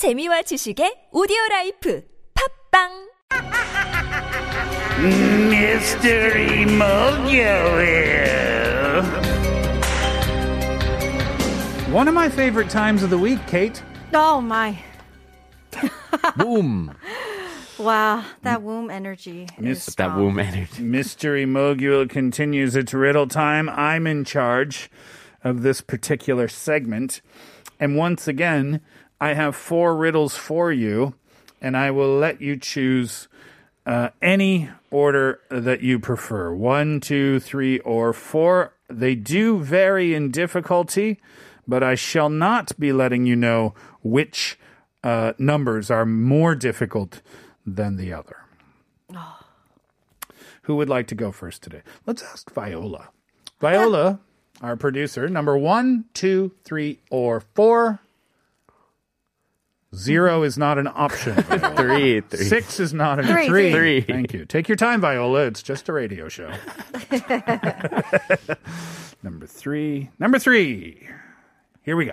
재미와 지식의 오디오 라이프 팝빵 Mystery Mojo One of my favorite times of the week, Kate. Oh my. Boom. Wow, that womb energy. Mis- that womb energy. Mystery Mokyoil continues its riddle time. I'm in charge of this particular segment. And once again, I have four riddles for you, and I will let you choose uh, any order that you prefer one, two, three, or four. They do vary in difficulty, but I shall not be letting you know which uh, numbers are more difficult than the other. Who would like to go first today? Let's ask Viola. Viola, our producer, number one, two, three, or four. Zero is not an option. Three, three. Six is not an Three. three. Three. Thank you. Take your time, Viola. It's just a radio show. Number three. Number three. Here we go.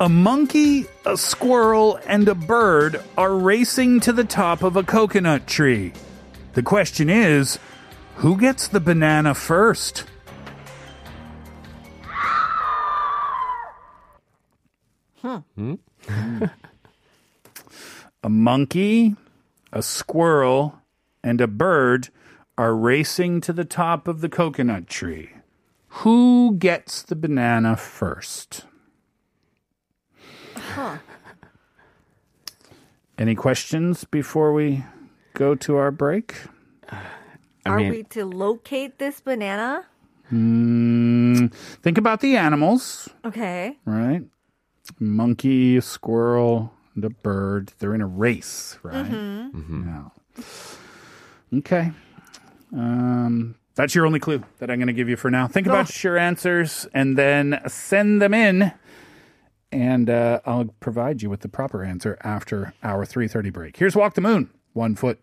A monkey, a squirrel, and a bird are racing to the top of a coconut tree. The question is who gets the banana first? Hmm. a monkey, a squirrel, and a bird are racing to the top of the coconut tree. Who gets the banana first? Any questions before we go to our break? I Are mean, we to locate this banana? Mm, think about the animals, Okay. right? Monkey, squirrel, and a bird. They're in a race, right? Yeah. Okay. Um, that's your only clue that I'm going to give you for now. Think about your answers and then send them in. And uh, I'll provide you with the proper answer after our 3.30 break. Here's Walk the Moon. One foot.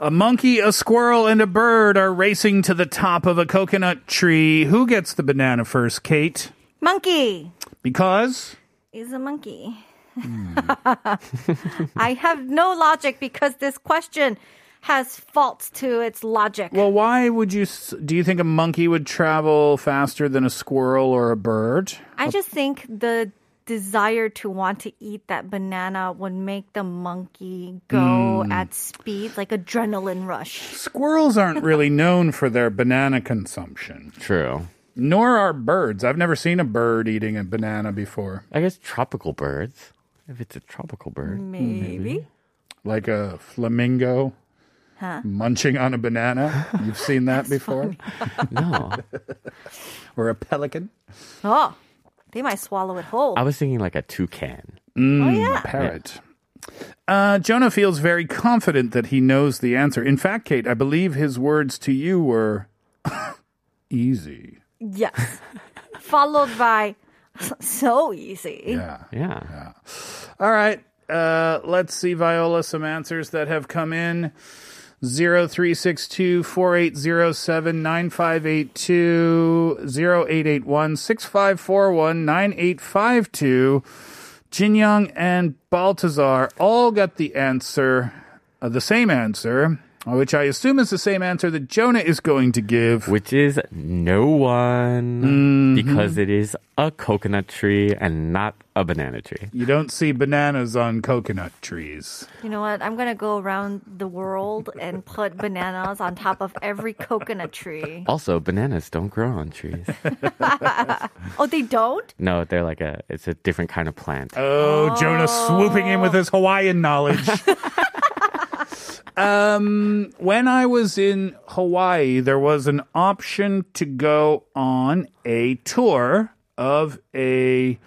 A monkey, a squirrel, and a bird are racing to the top of a coconut tree. Who gets the banana first, Kate? Monkey Because is a monkey. Hmm. I have no logic because this question has faults to its logic. well, why would you do you think a monkey would travel faster than a squirrel or a bird? I just think the desire to want to eat that banana would make the monkey go Hmm. at speed, like adrenaline rush. Squirrels aren't really known for their banana consumption, true. nor are birds. I've never seen a bird eating a banana before, I guess tropical birds. If it's a tropical bird. Maybe. like a flamingo munching on a banana. You've seen that before, No. or a pelican. Oh, they might swallow it whole. I was thinking like a toucan. oh, yeah. parrot. Uh, Jonah feels very confident that he knows the answer. In fact, Kate, I believe his words to you were easy. Yes. Followed by so easy. Yeah. Yeah. All right. Uh, let's see, Viola, some answers that have come in. 0362 4807 9582 0881 6541 9852. Jin Young and Baltazar all got the answer, uh, the same answer, which I assume is the same answer that Jonah is going to give. Which is no one mm-hmm. because it is a coconut tree and not a banana tree. You don't see bananas on coconut trees. You know what? I'm going to go around the world and put bananas on top of every coconut tree. Also, bananas don't grow on trees. Oh, they don't? no, they're like a it's a different kind of plant. Oh, Jonah swooping in with his Hawaiian knowledge. um, when I was in Hawaii, there was an option to go on a tour of a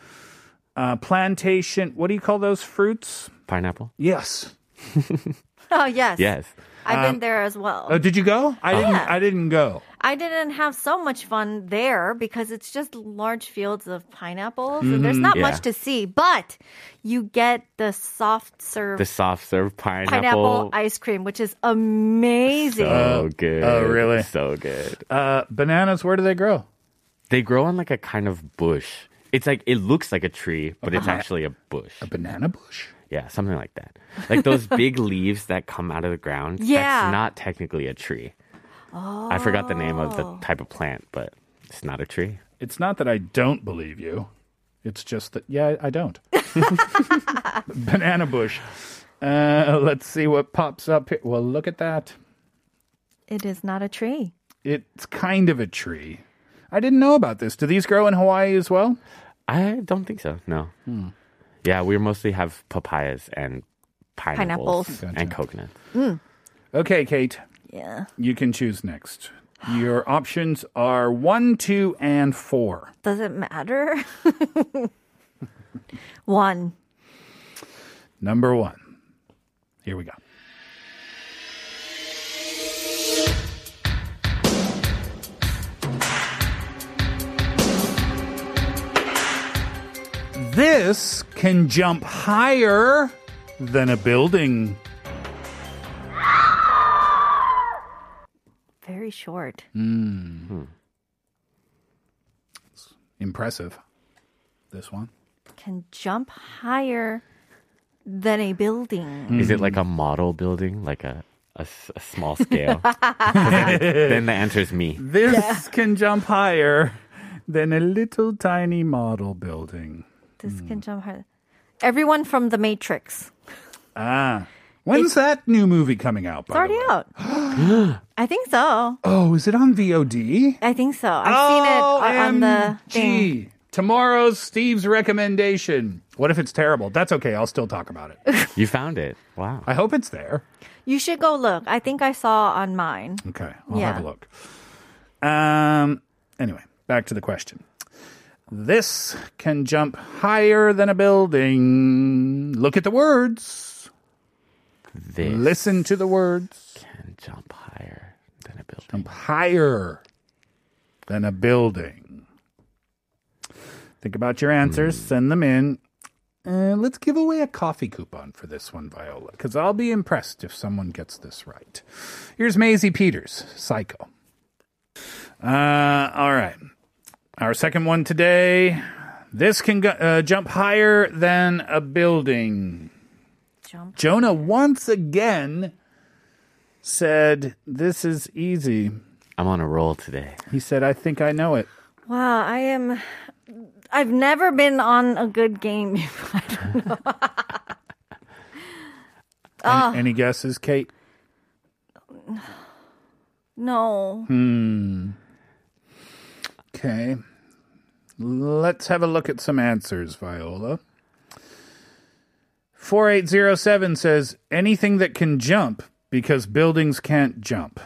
uh, plantation. What do you call those fruits? Pineapple? Yes. Oh, yes. Yes. I've been there as well. Oh, did you go? I didn't. Yeah. I didn't go. I didn't have so much fun there because it's just large fields of pineapples and there's not Yeah. much to see. But you get the soft serve The soft serve pineapple. pineapple ice cream, which is amazing. So good. oh, really? So good. Uh, bananas. Where do they grow? They grow on like a kind of bush. It's like it looks like a tree, but Uh-huh. it's actually a bush. A banana bush. Yeah, something like that. Like those big leaves that come out of the ground. Yeah. That's not technically a tree. Oh. I forgot the name of the type of plant, but it's not a tree. It's not that I don't believe you. It's just that yeah, I don't. banana bush. Uh, let's see what pops up here. Well, look at that. It is not a tree. It's kind of a tree. I didn't know about this. Do these grow in Hawaii as well? I don't think so. No. Hmm. Yeah, we mostly have papayas and pineapples, Pineapples. and coconuts. Mm. Okay, Kate, Yeah. you can choose next. Your options are one, two, and four. Does it matter? One. Number one. Here we go. This can jump higher than a building. Very short. Hmm. Impressive. This one. Can jump higher than a building. Is it like a model building, like a, a s- a small scale? then, then the answer is me. This can jump higher than a little tiny model building. This can jump higher. Everyone from The Matrix. Ah. When's that new movie coming out? It's by the already way? out. I think so. Oh, is it on VOD? I think so. I've seen it o- on the thing. OMG. Tomorrow's Steve's recommendation. What if it's terrible? That's okay. I'll still talk about it. You found it. Wow. I hope it's there. You should go look. I think I saw on mine. Okay, I'll Yeah. have a look. Um. Anyway, back to the question. This can jump higher than a building. Look at the words. This Listen to the words. can jump higher than a building. Jump higher than a building. Think about your answers. Send them in. And let's give away a coffee coupon for this one, Viola, because I'll be impressed if someone gets this right. Here's Maisie Peters, Psycho. Uh, all right. Our second one today. This can go, uh, jump higher than a building. Jump. Jonah once again said, This is easy. I'm on a roll today. He said, I think I know it. Wow, I am. I've never been on a good game. I don't know. Ah. Any, any guesses, Kate? no. Hmm. Okay. Let's have a look at some answers, Viola. 4807 says anything that can jump because buildings can't jump.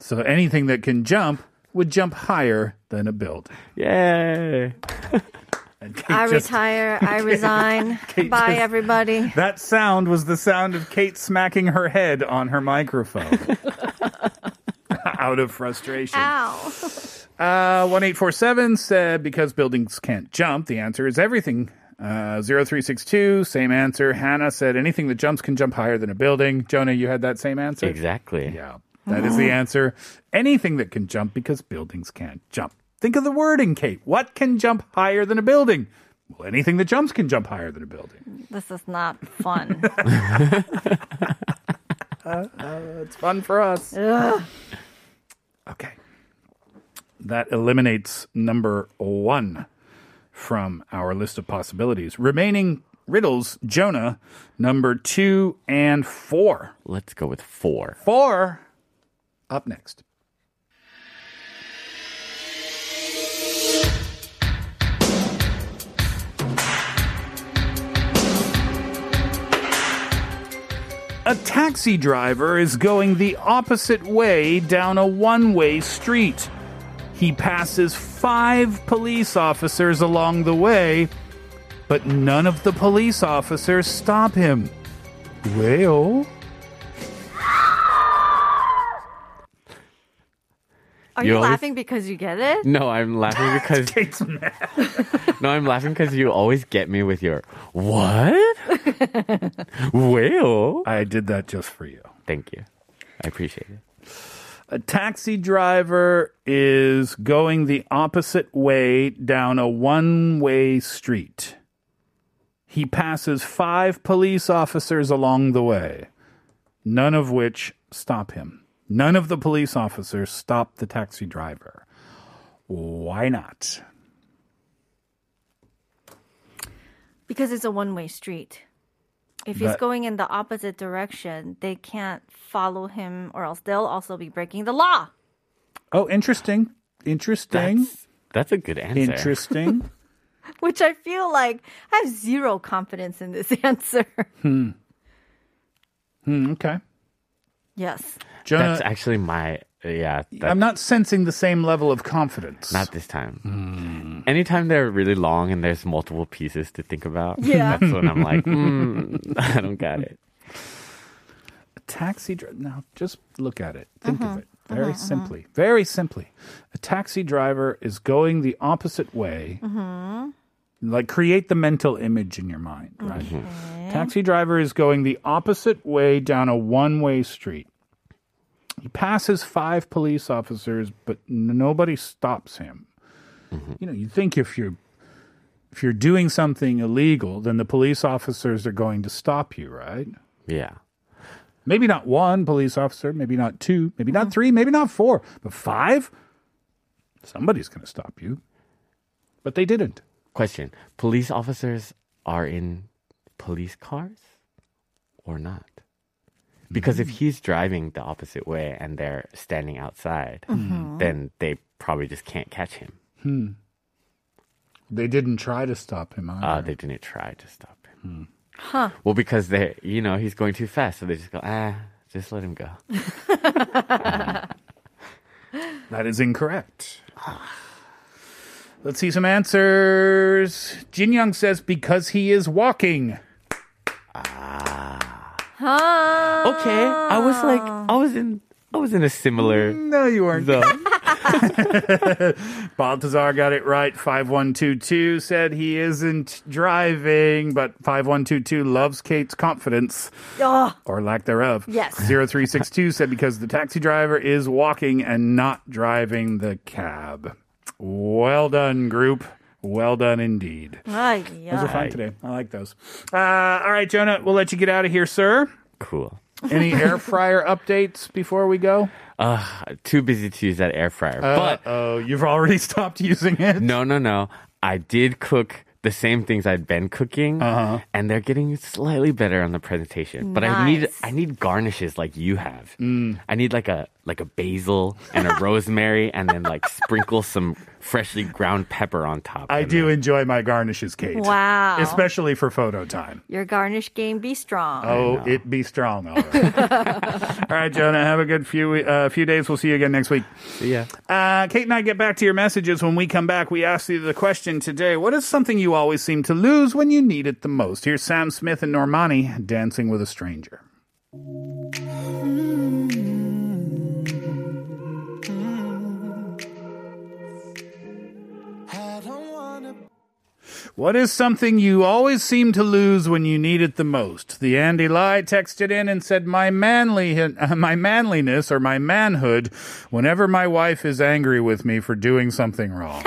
So anything that can jump would jump higher than a building. Yay! Kate I just- retire. I resign. Kate Bye, just- everybody. That sound was the sound of Kate smacking her head on her microphone out of frustration. Ow. Uh, 1847 said because buildings can't jump, the answer is everything. Uh, 0362, same answer. Hannah said anything that jumps can jump higher than a building. Jonah, you had that same answer? Exactly. Yeah, that is the answer. Anything that can jump because buildings can't jump. Think of the wording, Kate. What can jump higher than a building? Well, anything that jumps can jump higher than a building. This is not fun. It's fun for us. Okay. That eliminates number one from our list of possibilities. Remaining riddles, Jonah, number two and four. Let's go with four. Four up next. A taxi driver is going the opposite way down a one way street. He passes five police officers along the way, but none of the police officers stop him. 왜요? Are you, always- laughing because you get it? No, I'm laughing because Kate's mad. no, I'm laughing because you always get me with your what? well, I did that just for you. thank you. I appreciate it. A taxi driver is going the opposite way down a one way street. He passes five police officers along the way, none of which stop him. None of the police officers stop the taxi driver. Why not? Because it's a one way street. If he's But- going in the opposite direction, they can't follow him, or else they'll also be breaking the law. Oh, interesting. Interesting. That's that's a good answer. Interesting. Which I feel like I have zero confidence in this answer. Hmm, okay. yes. Jonah, That's actually my yeah. That, I'm not sensing the same level of confidence. not this time. Hmm. Anytime they're really long and there's multiple pieces to think about, Yeah. that's when I'm like, mm, I don't got it. A taxi driver. Now, just look at it. Think of uh-huh. it very uh-huh, uh-huh. simply. Very simply. A taxi driver is going the opposite way. Mm-hmm. Like, create the mental image in your mind, right? Mm-hmm. Taxi driver is going the opposite way down a one way street. He passes five police officers, but nobody stops him. Mm-hmm. You know, you think if you're if you're doing something illegal, then the police officers are going to stop you, right? Yeah. Maybe not one police officer, maybe not two, maybe not mm-hmm. three, maybe not four, but five? Somebody's going to stop you. But they didn't. Question: Police officers are in police cars or not? Because if he's driving the opposite way and they're standing outside, then they probably just can't catch him. They didn't try to stop him either. Uh, they didn't try to stop him. Huh. Well, because they, you know, he's going too fast, so they just go, ah, just let him go. that is incorrect. Let's see some answers. Jin Young says because he is walking. Okay, I was like, ah. I was in, I was in a similar No, you weren't. zone. Baltazar got it right. 5122 said he isn't driving, but 5122 loves Kate's confidence. Oh, or lack thereof. Yes. 0362 said because the taxi driver is walking and not driving the cab. Well done, group. Well done indeed. ay, Those are fun today. I like those. Uh, all right, Jonah, we'll let you get out of here, sir. Cool. Any air fryer updates before we go? Uh, too busy to use that air fryer. but oh, you've already stopped using it. no, no, no. I did cook the same things I'd been cooking, Uh-huh. and they're getting slightly better on the presentation. But I need I need garnishes like you have. Mm. I need like a like a basil and a rosemary, and then like sprinkle some freshly ground pepper on top. I do then- enjoy my garnishes, Kate. Wow. Especially for photo time. Your garnish game be strong. Oh, it be strong. All right. all right, Jonah. Have a good few uh, few days. We'll see you again next week. Yeah. Uh, Kate and I get back to your messages when we come back. We ask you the question today: What is something you always seem to lose when you need it the most? Here's Sam Smith and Normani dancing with a stranger. What is something you always seem to lose when you need it the most? The Andy Lie texted in and said, "My manly, my manliness or my manhood, whenever my wife is angry with me for doing something wrong."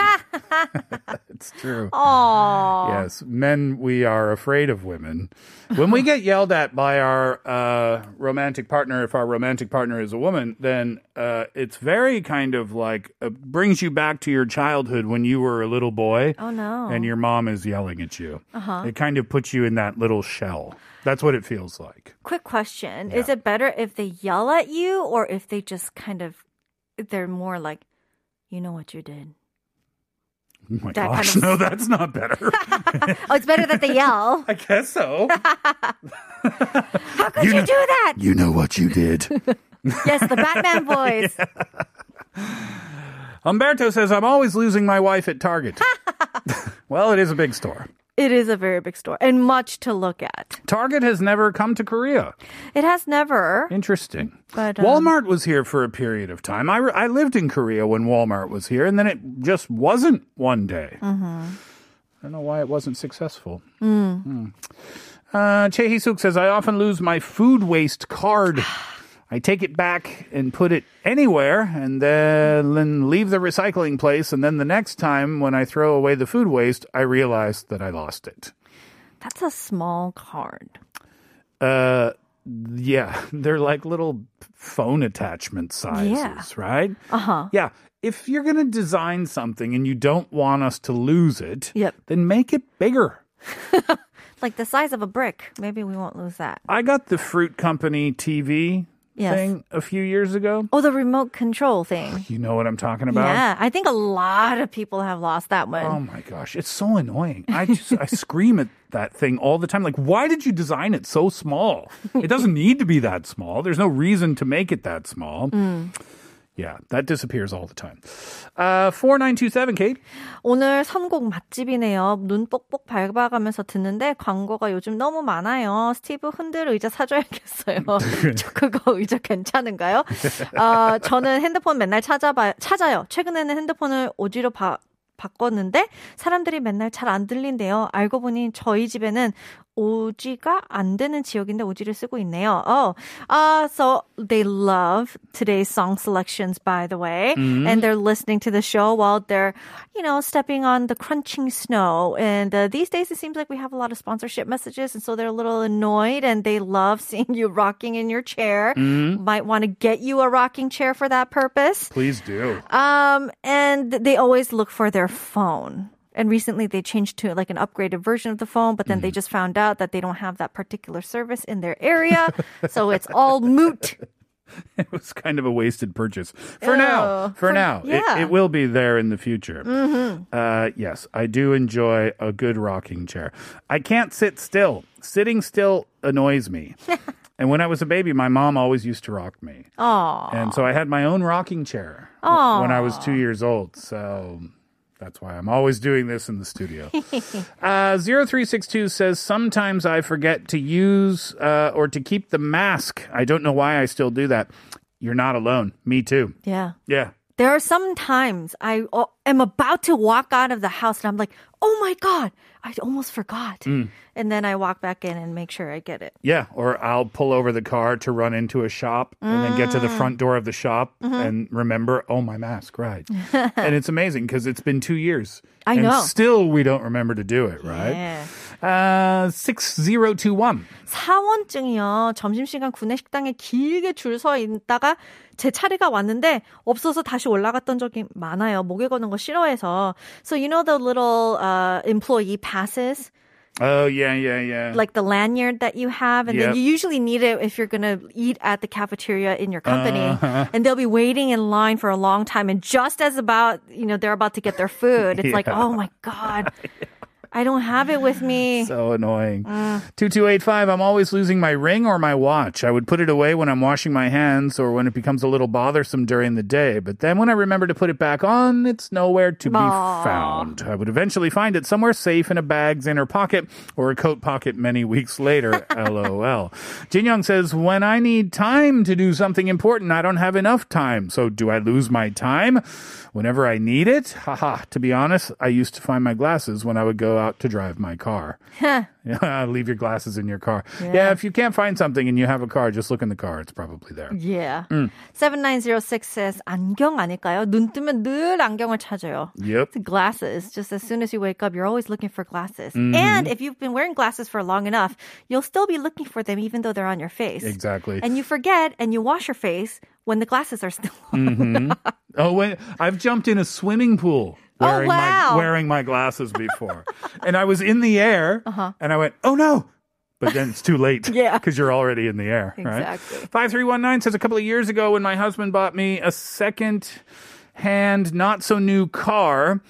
it's true. Aww. Yes, men, we are afraid of women. When we get yelled at by our uh, romantic partner, if our romantic partner is a woman, then uh, it's very kind of like uh, brings you back to your childhood when you were a little boy. Oh, no. And your mom is yelling at you. Uh-huh. It kind of puts you in that little shell. That's what it feels like. Quick question. Is it better if they yell at you or if they just kind of, they're more like, you know what you did? Oh my That gosh, kind of- no, that's not better. Oh, it's better that they yell. I guess so. How could you, do that? you know what you did. Yes, the Batman voice. Umberto says, I'm always losing my wife at Target. well, it is a big store. It is a very big store and much to look at. Target has never come to Korea. It has never. Interesting. But, um, Walmart was here for a period of time. I, I lived in Korea when Walmart was here, and then it just wasn't one day. Mm-hmm. I don't know why it wasn't successful. Mm. Hmm. Uh, Che says, I often lose my food waste card. I take it back and put it anywhere and then leave the recycling place. And then the next time when I throw away the food waste, I realize that I lost it. That's a small card. Uh, yeah, they're like little phone attachment sizes, Yeah. right? Uh huh. Yeah. If you're going to design something and you don't want us to lose it, Yep. then make it bigger. Like the size of a brick. Maybe we won't lose that. I got the Fruit Company TV Yes. thing a few years ago. Oh, the remote control thing. You know what I'm talking about? Yeah, I think a lot of people have lost that one. Oh my gosh, it's so annoying. I just I scream at that thing all the time. Like, why did you design it so small? It doesn't need to be that small. There's no reason to make it that small. Mm. Yeah, that disappears all the time. Uh, 4927, Kate. 오늘 선곡 맛집이네요. 눈 뽁뽁 밟아가면서 듣는데 광고가 요즘 너무 많아요. 스티브 흔들 의자 사줘야겠어요. 저 그거 의자 괜찮은가요? 어, 저는 핸드폰 맨날 찾아봐, 찾아요. 최근에는 핸드폰을 오지로 바, 바꿨는데 사람들이 맨날 잘 안 들린대요. 알고 보니 저희 집에는 오지가 안 되는 지역인데 오지를 쓰고 있네요. Oh, uh, so they love today's song selections, by the way, and they're listening to the show while they're, you know, stepping on the crunching snow. And uh, these days, it seems like we have a lot of sponsorship messages, and so they're a little annoyed, and they love seeing you rocking in your chair. Might want to get you a rocking chair for that purpose. Please do. Um, and they always look for their phone. And recently they changed to like an upgraded version of the phone, but then they just found out that they don't have that particular service in their area. so it's all moot. It was kind of a wasted purchase. For now. For, For- now. It- yeah. It, will be there in the future. Uh, yes, I do enjoy a good rocking chair. I can't sit still. Sitting still annoys me. and when I was a baby, my mom always used to rock me. Oh, And so I had my own rocking chair when I was two years old. So that's why I'm always doing this in the studio. uh, 0362 says, Sometimes I forget to use uh, or to keep the mask. I don't know why I still do that. You're not alone. Me too. yeah. Yeah. There are some times I uh, am about to walk out of the house and I'm like, oh my God, I almost forgot. And then I walk back in and make sure I get it. Yeah. Or I'll pull over the car to run into a shop and then get to the front door of the shop Mm-hmm. and remember, oh, my mask, right. and it's amazing because it's been two years. I and know. still we don't remember to do it, right? Yeah. Uh, 6021. 사원증이요. 점심시간 구내 식당에 길게 줄 서 있다가 제 차례가 왔는데 없어서 다시 올라갔던 적이 많아요. 목에 거는 거 싫어해서. So you know the little uh, employee passes? Oh, yeah, yeah, yeah. like the lanyard that you have, and Yep. then you usually need it if you're gonna eat at the cafeteria in your company, Uh-huh. and they'll be waiting in line for a long time, and just as about you know they're about to get their food, it's like Yeah. oh my god, I don't have it with me. so annoying. Uh. 2285, I'm always losing my ring or my watch. I would put it away when I'm washing my hands or when it becomes a little bothersome during the day. But then when I remember to put it back on, it's nowhere to be found. I would eventually find it somewhere safe in a bag's inner pocket or a coat pocket many weeks later. LOL. Jin Young says, When I need time to do something important, I don't have enough time. So do I lose my time whenever I need it? Haha. To be honest, I used to find my glasses when I would go out to drive my car. Yeah, leave your glasses in your car. Yeah. if you can't find something and you have a car, just look in the car. It's probably there. Yeah. Mm. 7906 says, 안경 아닐까요? 눈 뜨면 늘 안경을 찾아요. Yep. It's glasses. Just as soon as you wake up, you're always looking for glasses. Mm-hmm. And if you've been wearing glasses for long enough, you'll still be looking for them even though they're on your face. Exactly. And you forget and you wash your face when the glasses are still on. Oh, wait. I've jumped in a swimming pool wearing, Oh, wow. my, wearing my glasses before. and I was in the air and I went, oh no. But then it's too late. Uh-huh. Yeah. Because you're already in the air. Exactly. Right? 5319 says a couple of years ago when my husband bought me a second hand, not so new car.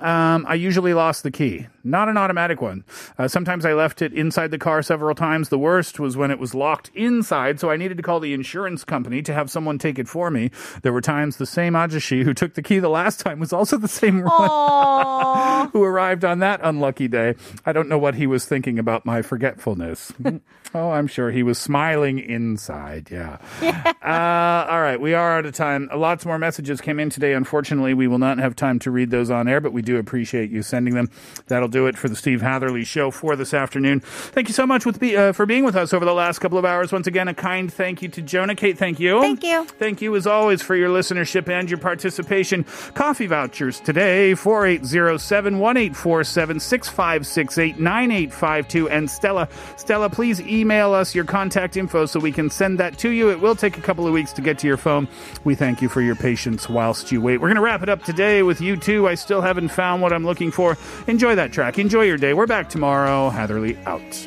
Um, I usually lost the key. Not an automatic one. Uh, sometimes I left it inside the car several times. The worst was when it was locked inside, so I needed to call the insurance company to have someone take it for me. There were times the same ajashi who took the key the last time was also the same one who arrived on that unlucky day. I don't know what he was thinking about my forgetfulness. oh, I'm sure he was smiling inside. Yeah. Uh, all right, we are out of time. Lots more messages came in today. Unfortunately, we will not have time to read those on air, but we do appreciate you sending them. That'll do it for the Steve Hatherley Show for this afternoon. Thank you so much with be, uh, for being with us over the last couple of hours. Once again, a kind thank you to Jonah. Kate, thank you. Thank you. Thank you as always for your listenership and your participation. Coffee vouchers today 4807 1847 6568 9852. And Stella, Stella, please email us your contact info so we can send that to you. It will take a couple of weeks to get to your phone. We thank you for your patience whilst you wait. We're going to wrap it up today with U2. I still haven't found what I'm looking for. Enjoy that track. Enjoy your day. We're back tomorrow. Hatherley out.